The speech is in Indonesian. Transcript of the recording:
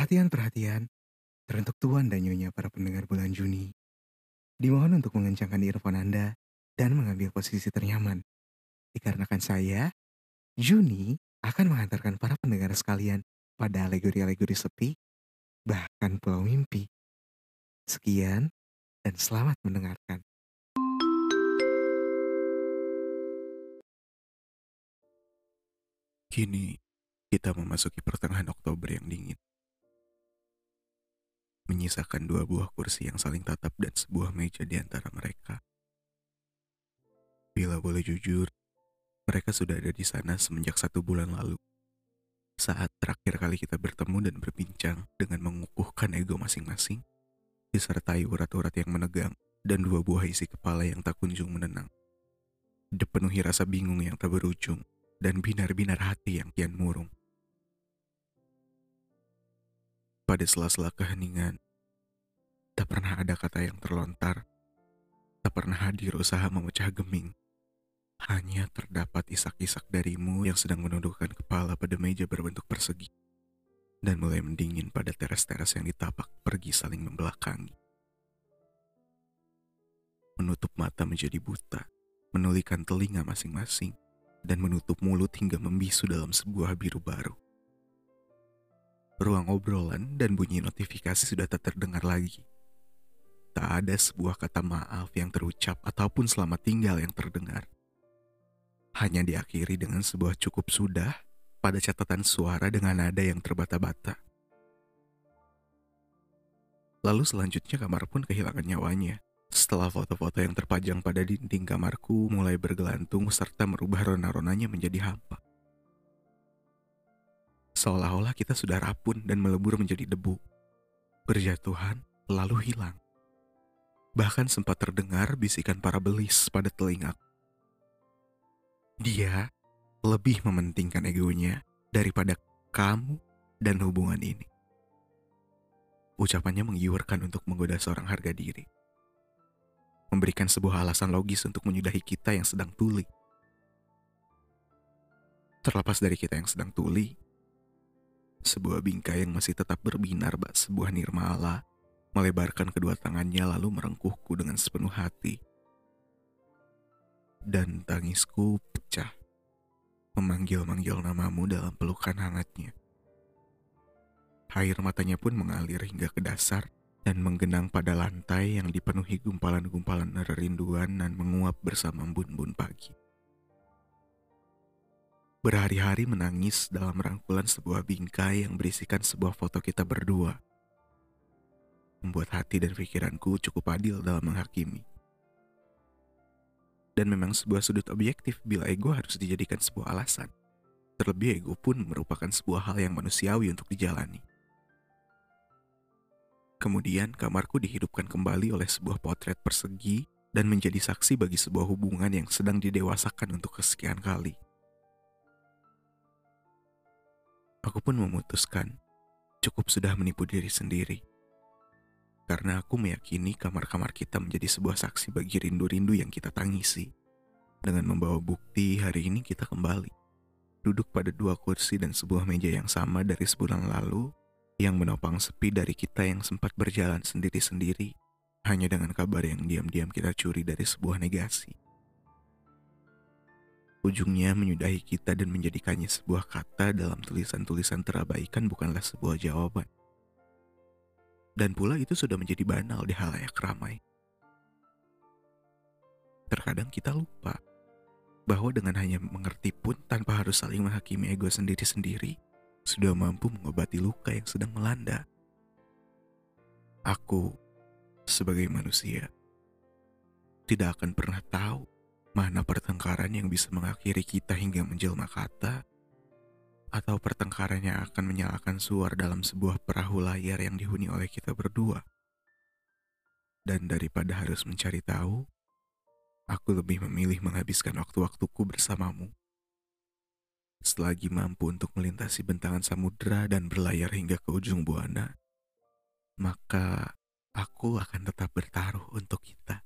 Perhatian-perhatian teruntuk tuan dan nyonya para pendengar bulan Juni. Dimohon untuk mengencangkan earphone Anda dan mengambil posisi ternyaman. Dikarenakan saya, Juni, akan mengantarkan para pendengar sekalian pada alegori-alegori sepi, bahkan pulau mimpi. Sekian, dan selamat mendengarkan. Kini, kita memasuki pertengahan Oktober yang dingin. Menyisakan dua buah kursi yang saling tatap dan sebuah meja di antara mereka. Bila boleh jujur, mereka sudah ada di sana semenjak satu bulan lalu. Saat terakhir kali kita bertemu dan berbincang dengan mengukuhkan ego masing-masing, disertai urat-urat yang menegang dan dua buah isi kepala yang tak kunjung menenang. Dipenuhi rasa bingung yang tak berujung dan binar-binar hati yang kian murung. Pada sela-sela keheningan, tak pernah ada kata yang terlontar, tak pernah hadir usaha memecah geming. Hanya terdapat isak-isak darimu yang sedang menundukkan kepala pada meja berbentuk persegi dan mulai mendingin pada teras-teras yang ditapak pergi saling membelakangi. Menutup mata menjadi buta, menulikan telinga masing-masing, dan menutup mulut hingga membisu dalam sebuah biru baru. Ruang obrolan dan bunyi notifikasi sudah tak terdengar lagi. Tak ada sebuah kata maaf yang terucap ataupun selamat tinggal yang terdengar. Hanya diakhiri dengan sebuah cukup sudah pada catatan suara dengan nada yang terbata-bata. Lalu selanjutnya kamar pun kehilangan nyawanya setelah foto-foto yang terpajang pada dinding kamarku mulai bergelantung serta merubah rona-ronanya menjadi hampa. Seolah-olah kita sudah rapun dan melebur menjadi debu. Berjatuhan, lalu hilang. Bahkan sempat terdengar bisikan para belis pada telinga. Dia lebih mementingkan egonya daripada kamu dan hubungan ini. Ucapannya menggiurkan untuk menggoda seorang harga diri memberikan sebuah alasan logis untuk menyudahi kita yang sedang tuli. Terlepas dari kita yang sedang tuli, sebuah bingkai yang masih tetap berbinar bak sebuah nirmala melebarkan kedua tangannya lalu merengkuhku dengan sepenuh hati. Dan tangisku pecah, memanggil-manggil namamu dalam pelukan hangatnya. Air matanya pun mengalir hingga ke dasar dan menggenang pada lantai yang dipenuhi gumpalan-gumpalan rinduan dan menguap bersama embun-embun pagi. Berhari-hari menangis dalam rangkulan sebuah bingkai yang berisikan sebuah foto kita berdua. Membuat hati dan pikiranku cukup adil dalam menghakimi. Dan memang sebuah sudut objektif bila ego harus dijadikan sebuah alasan. Terlebih ego pun merupakan sebuah hal yang manusiawi untuk dijalani. Kemudian kamarku dihidupkan kembali oleh sebuah potret persegi dan menjadi saksi bagi sebuah hubungan yang sedang didewasakan untuk kesekian kali. Aku pun memutuskan cukup sudah menipu diri sendiri. Karena aku meyakini kamar-kamar kita menjadi sebuah saksi bagi rindu-rindu yang kita tangisi. Dengan membawa bukti hari ini kita kembali. Duduk pada dua kursi dan sebuah meja yang sama dari sebulan lalu yang menopang sepi dari kita yang sempat berjalan sendiri-sendiri hanya dengan kabar yang diam-diam kita curi dari sebuah negasi. Ujungnya menyudahi kita dan menjadikannya sebuah kata dalam tulisan-tulisan terabaikan bukanlah sebuah jawaban. Dan pula itu sudah menjadi banal di halayak ramai. Terkadang kita lupa bahwa dengan hanya mengerti pun tanpa harus saling menghakimi ego sendiri-sendiri, sudah mampu mengobati luka yang sedang melanda. Aku, sebagai manusia, tidak akan pernah tahu mana pertengkaran yang bisa mengakhiri kita hingga menjelma kata, atau pertengkaran yang akan menyalakan suar dalam sebuah perahu layar yang dihuni oleh kita berdua. Dan daripada harus mencari tahu, aku lebih memilih menghabiskan waktu-waktuku bersamamu selagi mampu untuk melintasi bentangan samudera dan berlayar hingga ke ujung buana, maka aku akan tetap bertaruh untuk kita.